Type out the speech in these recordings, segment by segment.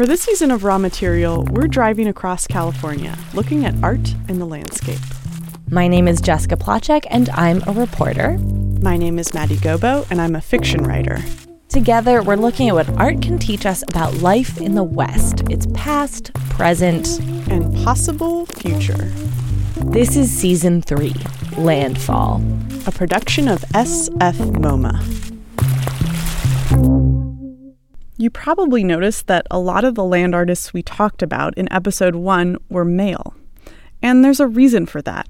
For this season of Raw Material, we're driving across California, looking at art in the landscape. My name is Jessica Placzek, and I'm a reporter. My name is Maddie Gobo, and I'm a fiction writer. Together, we're looking at what art can teach us about life in the West, its past, present, and possible future. This is season three Landfall, a production of SF MoMA. You probably noticed that a lot of the land artists we talked about in episode one were male. And there's a reason for that.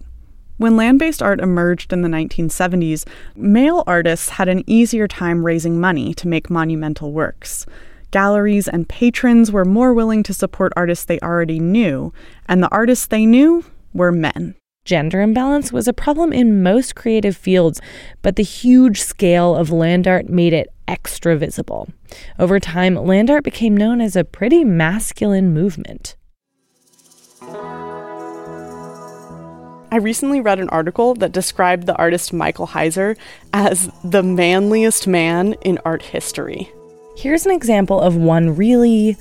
When land based art emerged in the 1970s, male artists had an easier time raising money to make monumental works. Galleries and patrons were more willing to support artists they already knew, and the artists they knew were men. Gender imbalance was a problem in most creative fields, but the huge scale of land art made it extra visible. Over time, land art became known as a pretty masculine movement. I recently read an article that described the artist Michael Heizer as the manliest man in art history. Here's an example of one really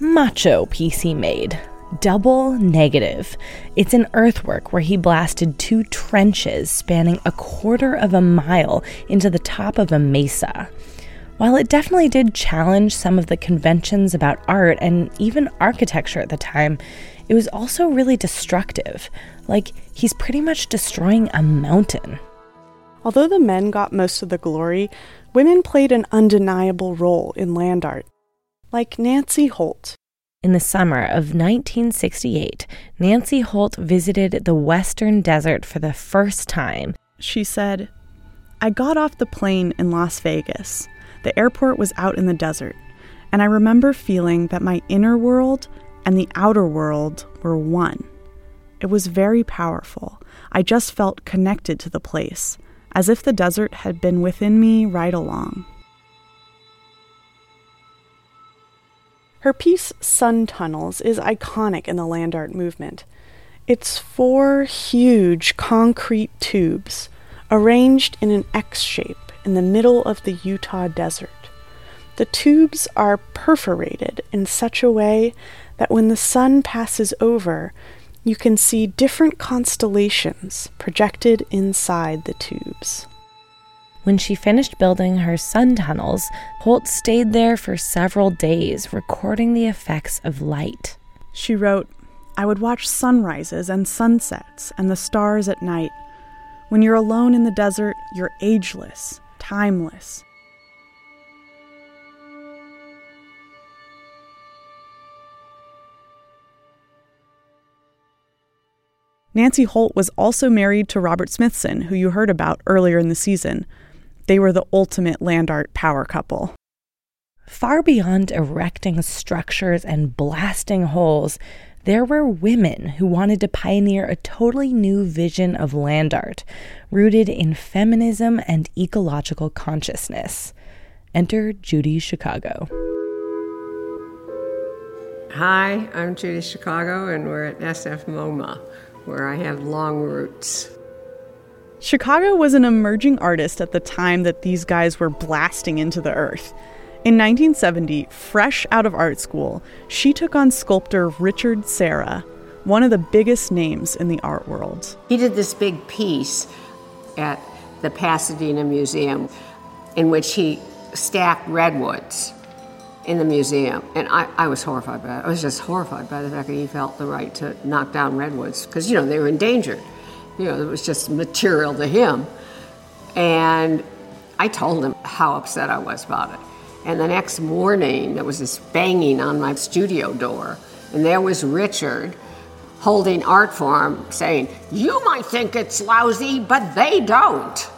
macho piece he made double negative. It's an earthwork where he blasted two trenches spanning a quarter of a mile into the top of a mesa. While it definitely did challenge some of the conventions about art and even architecture at the time, it was also really destructive. Like, he's pretty much destroying a mountain. Although the men got most of the glory, women played an undeniable role in land art. Like Nancy Holt, in the summer of 1968, Nancy Holt visited the Western Desert for the first time. She said, I got off the plane in Las Vegas. The airport was out in the desert, and I remember feeling that my inner world and the outer world were one. It was very powerful. I just felt connected to the place, as if the desert had been within me right along. Her piece, Sun Tunnels, is iconic in the land art movement. It's four huge concrete tubes arranged in an X shape in the middle of the Utah desert. The tubes are perforated in such a way that when the sun passes over, you can see different constellations projected inside the tubes. When she finished building her sun tunnels, Holt stayed there for several days, recording the effects of light. She wrote, I would watch sunrises and sunsets and the stars at night. When you're alone in the desert, you're ageless, timeless. Nancy Holt was also married to Robert Smithson, who you heard about earlier in the season. They were the ultimate land art power couple. Far beyond erecting structures and blasting holes, there were women who wanted to pioneer a totally new vision of land art, rooted in feminism and ecological consciousness. Enter Judy Chicago. Hi, I'm Judy Chicago, and we're at SF MoMA, where I have long roots. Chicago was an emerging artist at the time that these guys were blasting into the earth. In 1970, fresh out of art school, she took on sculptor Richard Serra, one of the biggest names in the art world. He did this big piece at the Pasadena Museum in which he stacked redwoods in the museum. And I, I was horrified by it. I was just horrified by the fact that he felt the right to knock down redwoods because, you know, they were endangered you know, it was just material to him. And I told him how upset I was about it. And the next morning, there was this banging on my studio door, and there was Richard holding Artforum saying, You might think it's lousy, but they don't.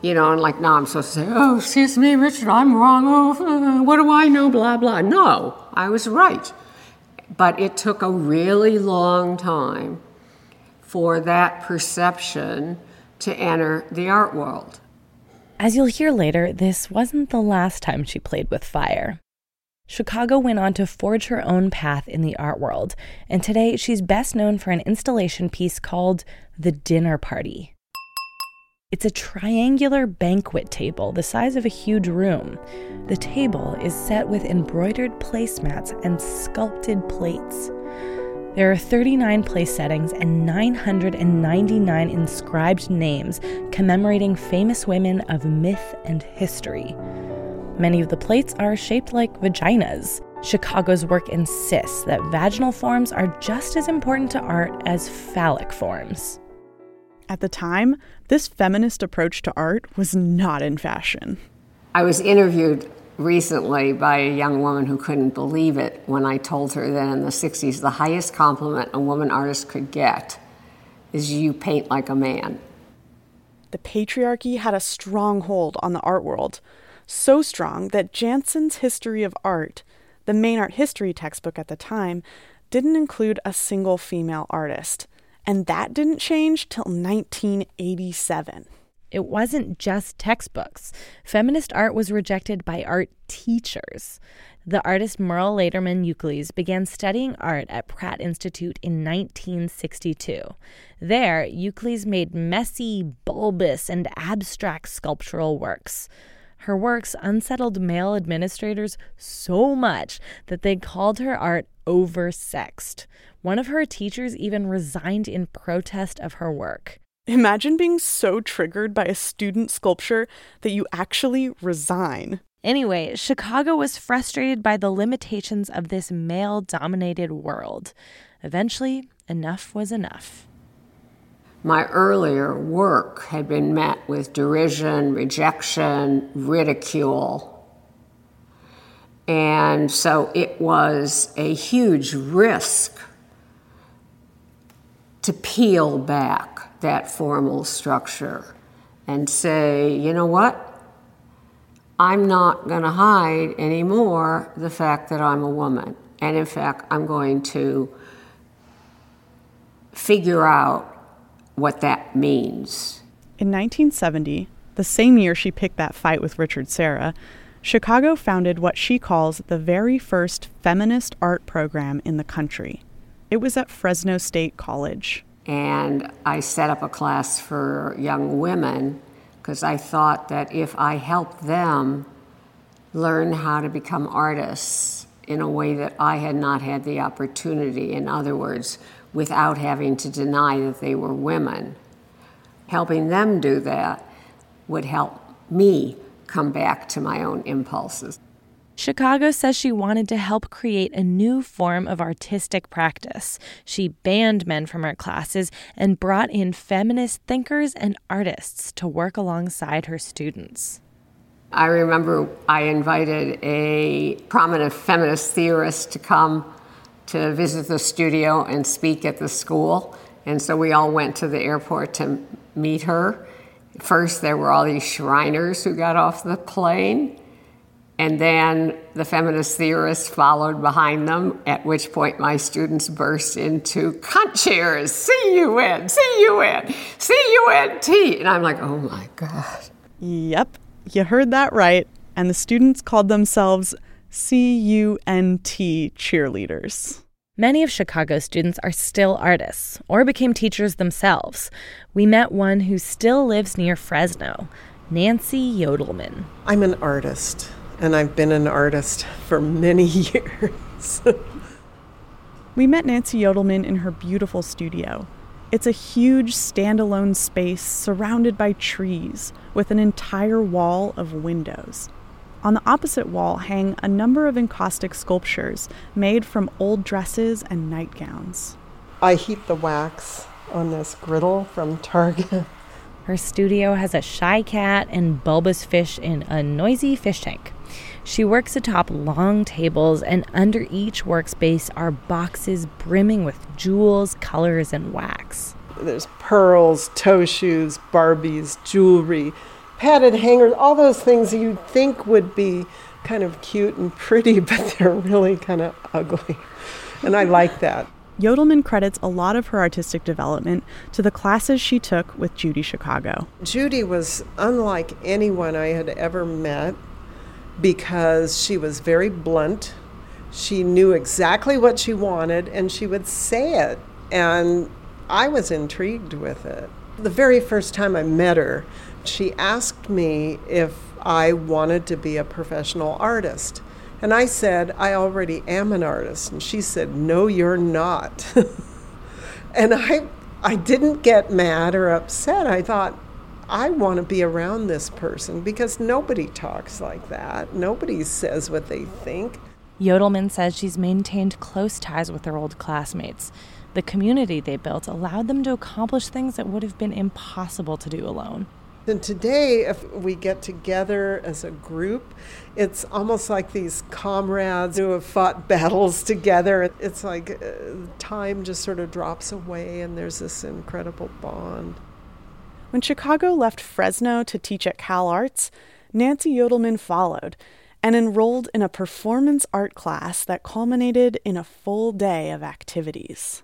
You know, and like now I'm supposed to say, Oh, excuse me, Richard, I'm wrong. Oh, uh, what do I know? Blah, blah. No, I was right. But it took a really long time for that perception to enter the art world. As you'll hear later, this wasn't the last time she played with fire. Chicago went on to forge her own path in the art world, and today she's best known for an installation piece called The Dinner Party. It's a triangular banquet table the size of a huge room. The table is set with embroidered placemats and sculpted plates. There are 39 place settings and 999 inscribed names commemorating famous women of myth and history. Many of the plates are shaped like vaginas. Chicago's work insists that vaginal forms are just as important to art as phallic forms. At the time, this feminist approach to art was not in fashion. I was interviewed recently by a young woman who couldn't believe it when I told her that in the 60s, the highest compliment a woman artist could get is you paint like a man. The patriarchy had a strong hold on the art world, so strong that Janson's History of Art, the main art history textbook at the time, didn't include a single female artist. And that didn't change till 1987. It wasn't just textbooks. Feminist art was rejected by art teachers. The artist Mierle Laderman Ukeles began studying art at Pratt Institute in 1962. There, Euclides made messy, bulbous, and abstract sculptural works. Her works unsettled male administrators so much that they called her art oversexed. One of her teachers even resigned in protest of her work. Imagine being so triggered by a student sculpture that you actually resign. Anyway, Chicago was frustrated by the limitations of this male dominated world. Eventually, enough was enough. My earlier work had been met with derision, rejection, ridicule. And so it was a huge risk to peel back that formal structure and say, you know what? I'm not going to hide anymore the fact that I'm a woman. And in fact, I'm going to figure out what that means. In 1970, the same year she picked that fight with Richard Serra, Chicago founded what she calls the very first feminist art program in the country. It was at Fresno State College. And I set up a class for young women because I thought that if I helped them learn how to become artists in a way that I had not had the opportunity, in other words, without having to deny that they were women. Helping them do that would help me come back to my own impulses. Chicago says she wanted to help create a new form of artistic practice. She banned men from her classes and brought in feminist thinkers and artists to work alongside her students. I remember I invited a prominent feminist theorist to come to visit the studio and speak at the school. And so we all went to the airport to meet her. First, there were all these Shriners who got off the plane. And then the feminist theorists followed behind them, at which point my students burst into cunt cheers, C-U-N, C-U-N, C-U-N-T. And I'm like, oh my God. Yep, you heard that right. And the students called themselves CUNT cheerleaders. Many of Chicago's students are still artists or became teachers themselves. We met one who still lives near Fresno, Nancy Youdelman. I'm an artist, and I've been an artist for many years. we met Nancy Youdelman in her beautiful studio. It's a huge standalone space surrounded by trees with an entire wall of windows. On the opposite wall hang a number of encaustic sculptures made from old dresses and nightgowns. I heat the wax on this griddle from Target. Her studio has a shy cat and bulbous fish in a noisy fish tank. She works atop long tables, and under each workspace are boxes brimming with jewels, colors, and wax. There's pearls, toe shoes, Barbies, jewelry, padded hangers, all those things you'd think would be kind of cute and pretty, but they're really kind of ugly. And I like that. Youdelman credits a lot of her artistic development to the classes she took with Judy Chicago. Judy was unlike anyone I had ever met because she was very blunt. She knew exactly what she wanted and she would say it. And I was intrigued with it. The very first time I met her, she asked me if I wanted to be a professional artist. And I said, I already am an artist. And she said, No, you're not. and I, I didn't get mad or upset. I thought, I want to be around this person because nobody talks like that. Nobody says what they think. Youdelman says she's maintained close ties with her old classmates. The community they built allowed them to accomplish things that would have been impossible to do alone. And today, if we get together as a group, it's almost like these comrades who have fought battles together. It's like uh, time just sort of drops away, and there's this incredible bond. When Chicago left Fresno to teach at Cal Arts, Nancy Youdelman followed and enrolled in a performance art class that culminated in a full day of activities.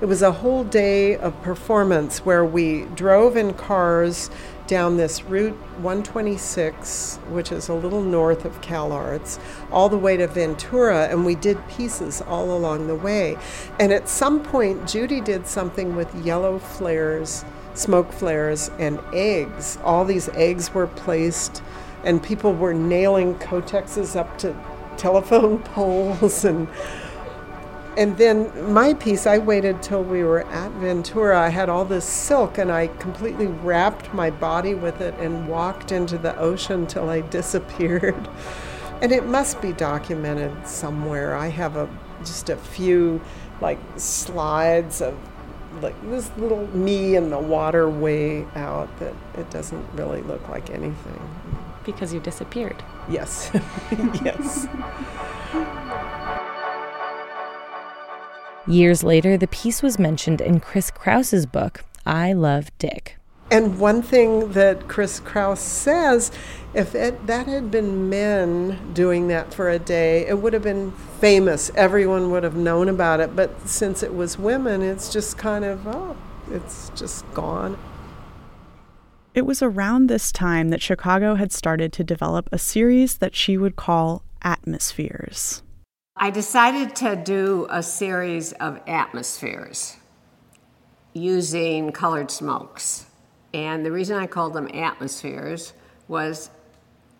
It was a whole day of performance where we drove in cars down this Route 126, which is a little north of Cal Arts, all the way to Ventura, and we did pieces all along the way. And at some point, Judy did something with yellow flares, smoke flares, and eggs. All these eggs were placed, and people were nailing Kotexes up to telephone poles and and then my piece, I waited till we were at Ventura. I had all this silk and I completely wrapped my body with it and walked into the ocean till I disappeared. And it must be documented somewhere. I have a just a few like slides of like this little me in the water way out that it doesn't really look like anything. Because you disappeared. Yes. yes. Years later, the piece was mentioned in Chris Kraus's book, I Love Dick. And one thing that Chris Kraus says, if it, that had been men doing that for a day, it would have been famous. Everyone would have known about it. But since it was women, it's just kind of, oh, it's just gone. It was around this time that Chicago had started to develop a series that she would call Atmospheres. I decided to do a series of atmospheres using colored smokes. And the reason I called them atmospheres was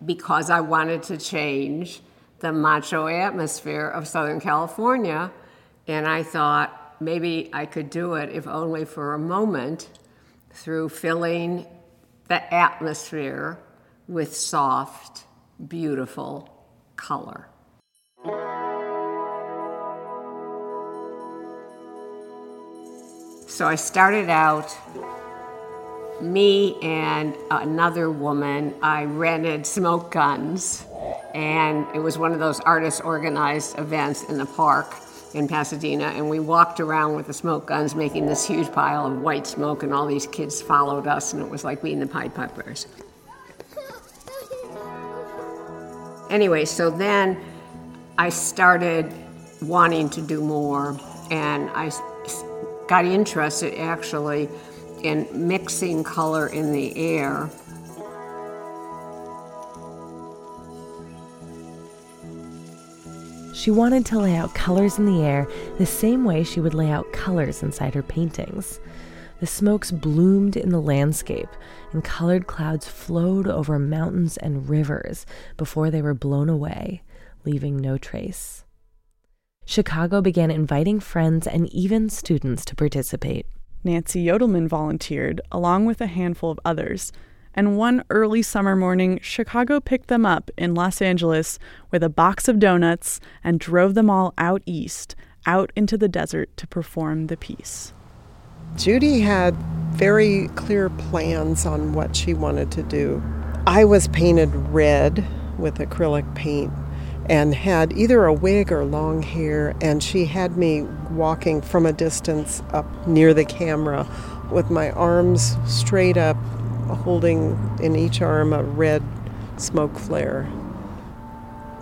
because I wanted to change the macho atmosphere of Southern California. And I thought maybe I could do it, if only for a moment, through filling the atmosphere with soft, beautiful color. So I started out, me and another woman, I rented smoke guns, and it was one of those artist organized events in the park in Pasadena, and we walked around with the smoke guns making this huge pile of white smoke, and all these kids followed us, and it was like being the Pied Pipers. Anyway, so then I started wanting to do more, and I got interested actually in mixing color in the air. She wanted to lay out colors in the air the same way she would lay out colors inside her paintings. The smokes bloomed in the landscape, and colored clouds flowed over mountains and rivers before they were blown away, leaving no trace. Chicago began inviting friends and even students to participate. Nancy Youdelman volunteered, along with a handful of others. And one early summer morning, Chicago picked them up in Los Angeles with a box of donuts and drove them all out east, out into the desert to perform the piece. Judy had very clear plans on what she wanted to do. I was painted red with acrylic paint and had either a wig or long hair, and she had me walking from a distance up near the camera with my arms straight up, holding in each arm a red smoke flare.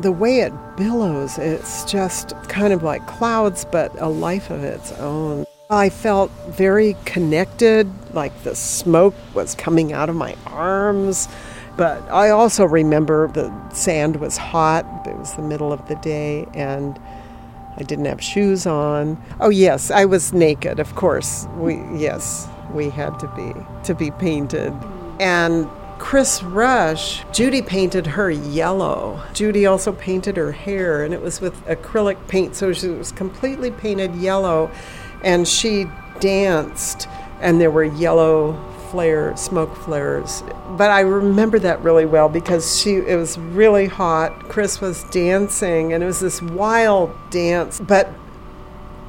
The way it billows, it's just kind of like clouds, but a life of its own. I felt very connected, like the smoke was coming out of my arms. But I also remember the sand was hot. It was the middle of the day, and I didn't have shoes on. Oh yes, I was naked, of course. We yes, we had to be to be painted. And Chris Rush, Judy painted her yellow. Judy also painted her hair, and it was with acrylic paint, so she was completely painted yellow. And she danced, and there were yellow flare, smoke flares. But I remember that really well because she it was really hot. Chris was dancing, and it was this wild dance. But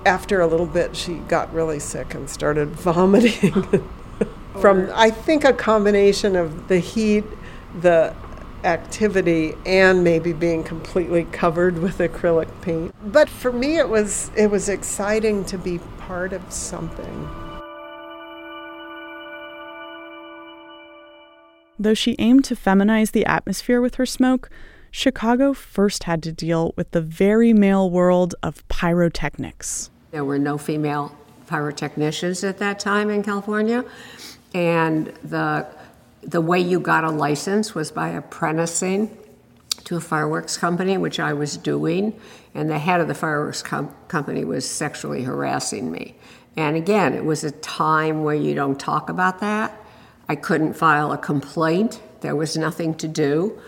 after a little bit, she got really sick and started vomiting. from I think a combination of the heat, the activity and maybe being completely covered with acrylic paint. But for me it was it was exciting to be part of something. Though she aimed to feminize the atmosphere with her smoke, Chicago first had to deal with the very male world of pyrotechnics. There were no female pyrotechnicians at that time in California and the the way you got a license was by apprenticing to a fireworks company, which I was doing, and the head of the fireworks com- company was sexually harassing me. And again, it was a time where you don't talk about that. I couldn't file a complaint. There was nothing to do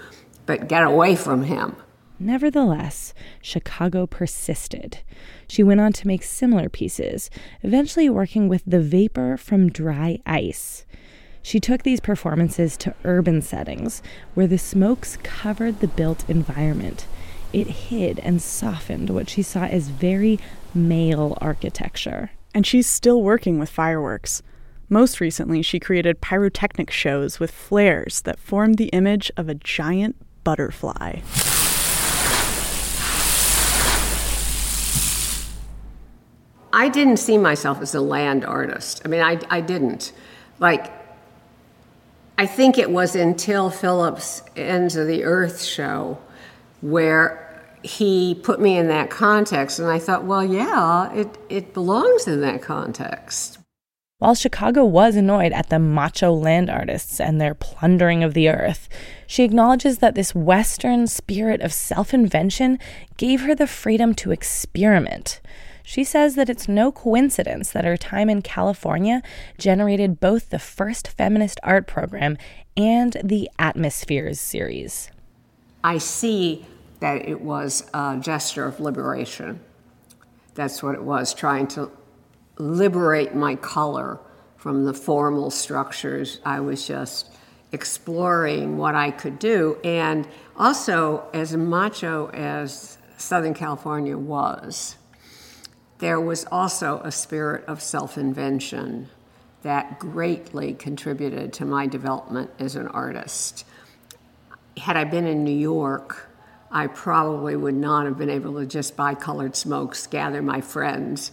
but get away from him. Nevertheless, Chicago persisted. She went on to make similar pieces, eventually working with the vapor from dry ice. She took these performances to urban settings where the smokes covered the built environment. It hid and softened what she saw as very male architecture. And she's still working with fireworks. Most recently, she created pyrotechnic shows with flares that formed the image of a giant butterfly. I didn't see myself as a land artist. I mean, I, I didn't. Like, I think it was until Phillips' Ends of the Earth show where he put me in that context, and I thought, well, yeah, it, it belongs in that context. While Chicago was annoyed at the macho land artists and their plundering of the earth, she acknowledges that this Western spirit of self invention gave her the freedom to experiment. She says that it's no coincidence that her time in California generated both the first feminist art program and the Atmospheres series. I see that it was a gesture of liberation. That's what it was, trying to liberate my color from the formal structures. I was just exploring what I could do. And also, as macho as Southern California was, there was also a spirit of self invention that greatly contributed to my development as an artist. Had I been in New York, I probably would not have been able to just buy colored smokes, gather my friends,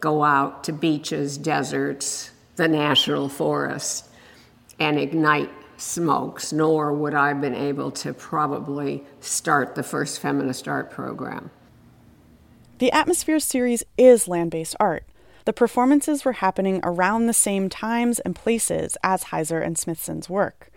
go out to beaches, deserts, the national forest, and ignite smokes, nor would I have been able to probably start the first feminist art program. The Atmosphere series is land based art. The performances were happening around the same times and places as Heizer and Smithson's work.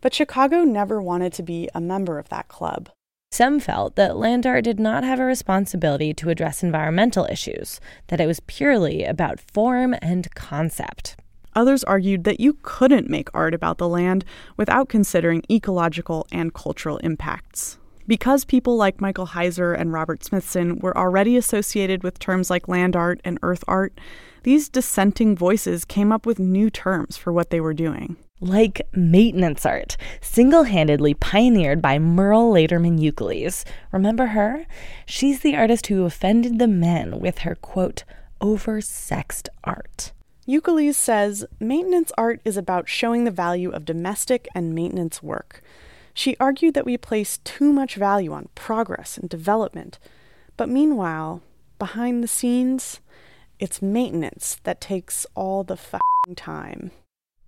But Chicago never wanted to be a member of that club. Some felt that land art did not have a responsibility to address environmental issues, that it was purely about form and concept. Others argued that you couldn't make art about the land without considering ecological and cultural impacts. Because people like Michael Heizer and Robert Smithson were already associated with terms like land art and earth art, these dissenting voices came up with new terms for what they were doing. Like maintenance art, single handedly pioneered by Mierle Laderman Ukeles. Remember her? She's the artist who offended the men with her, quote, oversexed art. Ukeles says maintenance art is about showing the value of domestic and maintenance work. She argued that we place too much value on progress and development, but meanwhile, behind the scenes, it's maintenance that takes all the time.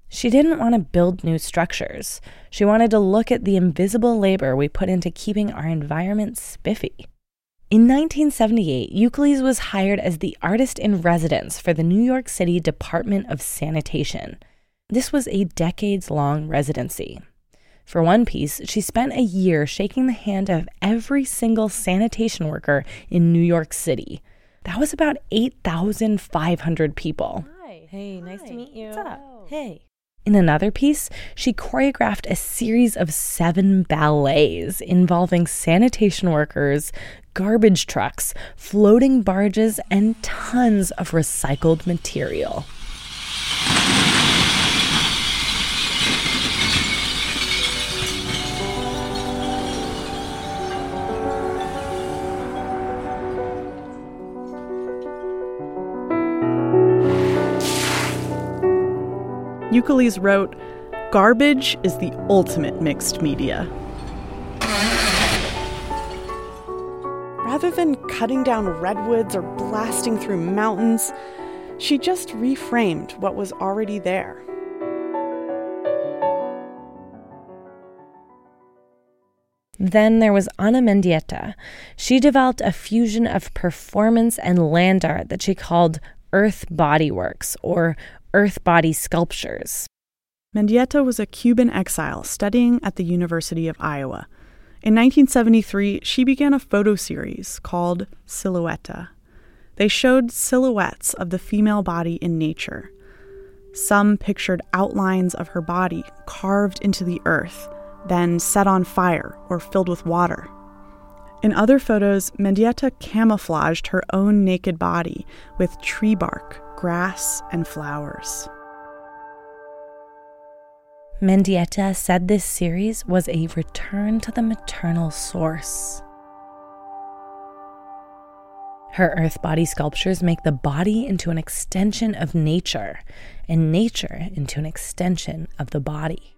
She didn't want to build new structures. She wanted to look at the invisible labor we put into keeping our environment spiffy. In 1978, Ukeles was hired as the artist in residence for the New York City Department of Sanitation. This was a decades long residency. For one piece, she spent a year shaking the hand of every single sanitation worker in New York City. That was about 8,500 people. Hi. Hey, nice to meet you. What's up? Hey. In another piece, she choreographed a series of seven ballets involving sanitation workers, garbage trucks, floating barges, and tons of recycled material. Ukeles wrote, Garbage is the ultimate mixed media. Rather than cutting down redwoods or blasting through mountains, she just reframed what was already there. Then there was Ana Mendieta. She developed a fusion of performance and land art that she called Earth Body Works, or Earth Body Sculptures. Mendieta was a Cuban exile studying at the University of Iowa. In 1973, she began a photo series called Silueta. They showed silhouettes of the female body in nature. Some pictured outlines of her body carved into the earth, then set on fire or filled with water. In other photos, Mendieta camouflaged her own naked body with tree bark, grass, and flowers. Mendieta said this series was a return to the maternal source. Her earth body sculptures make the body into an extension of nature, and nature into an extension of the body.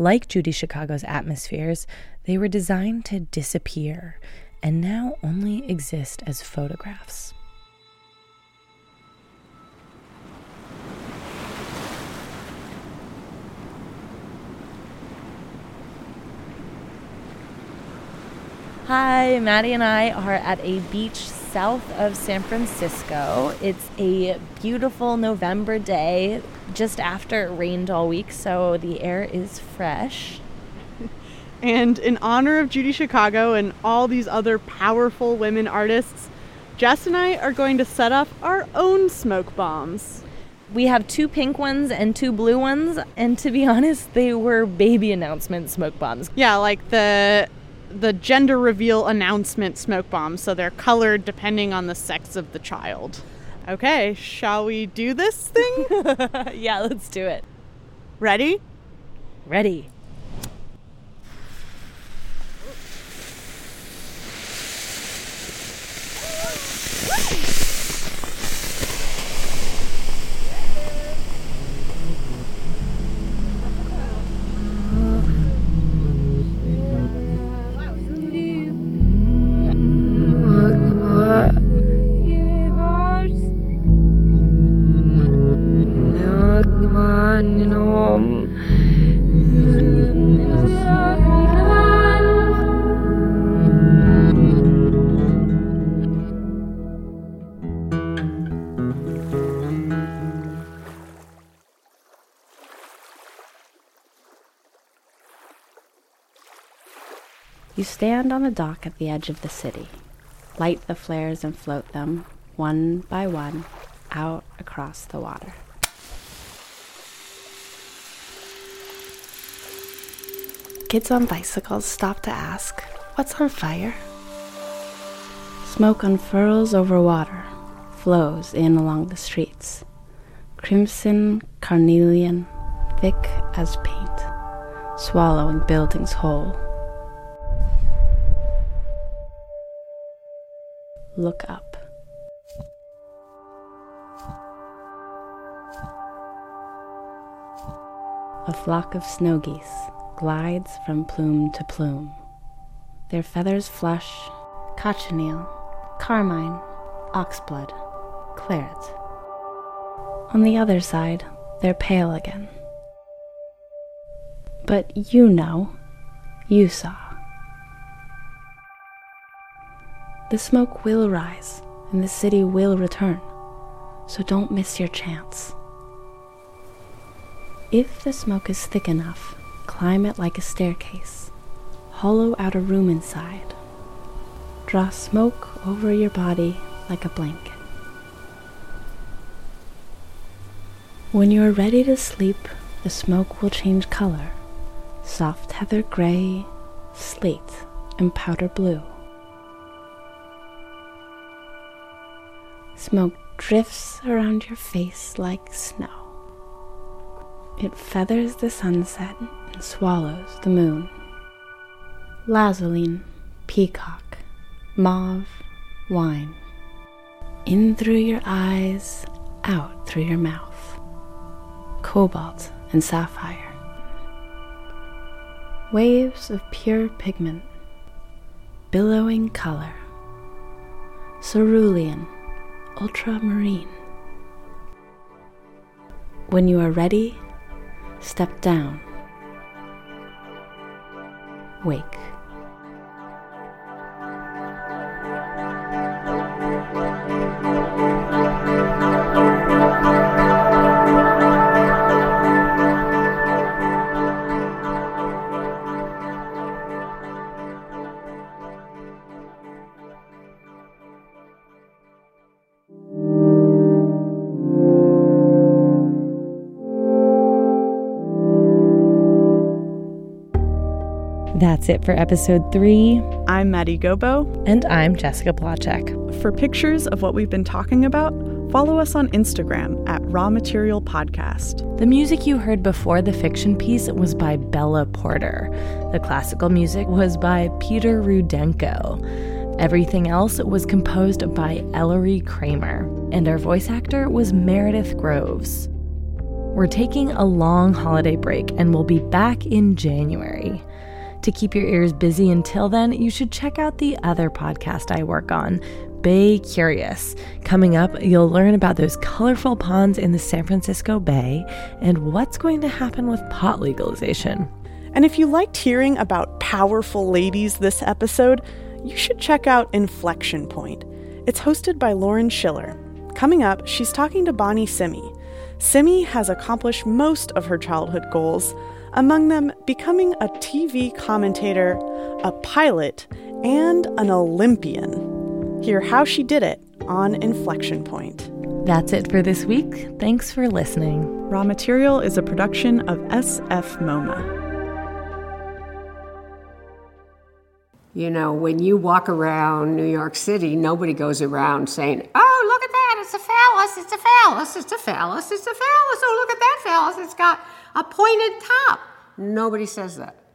Like Judy Chicago's atmospheres, they were designed to disappear and now only exist as photographs. Hi, Maddie and I are at a beach south of San Francisco. It's a beautiful November day just after it rained all week, so the air is fresh. And in honor of Judy Chicago and all these other powerful women artists, Jess and I are going to set up our own smoke bombs. We have two pink ones and two blue ones, and to be honest, they were baby announcement smoke bombs. Yeah, like the the gender reveal announcement smoke bombs, so they're colored depending on the sex of the child. Okay, shall we do this thing? yeah, let's do it. Ready? Ready. You stand on the dock at the edge of the city, light the flares and float them, one by one, out across the water. Kids on bicycles stop to ask, What's on fire? Smoke unfurls over water, flows in along the streets. Crimson carnelian, thick as paint, swallowing buildings whole. Look up. A flock of snow geese glides from plume to plume. Their feathers flush, cochineal, carmine, oxblood, claret. On the other side, they're pale again. But you know, you saw. The smoke will rise and the city will return, so don't miss your chance. If the smoke is thick enough, climb it like a staircase, hollow out a room inside. Draw smoke over your body like a blanket. When you are ready to sleep, the smoke will change color soft heather gray, slate, and powder blue. Smoke drifts around your face like snow. It feathers the sunset and swallows the moon. Lazarine, peacock, mauve, wine. In through your eyes, out through your mouth. Cobalt and sapphire. Waves of pure pigment, billowing color. Cerulean, ultramarine. When you are ready, step down. Wake. That's it for episode three. I'm Maddie Gobo. And I'm Jessica Placzek. For pictures of what we've been talking about, follow us on Instagram at Raw Material Podcast. The music you heard before the fiction piece was by Bella Porter. The classical music was by Peter Rudenko. Everything else was composed by Ellery Kramer, and our voice actor was Meredith Groves. We're taking a long holiday break and we'll be back in January. To keep your ears busy until then, you should check out the other podcast I work on, Bay Curious. Coming up, you'll learn about those colorful ponds in the San Francisco Bay and what's going to happen with pot legalization. And if you liked hearing about powerful ladies this episode, you should check out Inflection Point. It's hosted by Lauren Schiller. Coming up, she's talking to Bonnie Simi. Simi has accomplished most of her childhood goals among them becoming a TV commentator, a pilot, and an Olympian. Hear how she did it on Inflection Point. That's it for this week. Thanks for listening. Raw Material is a production of SF MoMA. You know, when you walk around New York City, nobody goes around saying, Oh, look at that, it's a phallus, it's a phallus, it's a phallus, it's a phallus, oh, look at that phallus, it's got a pointed top. Nobody says that.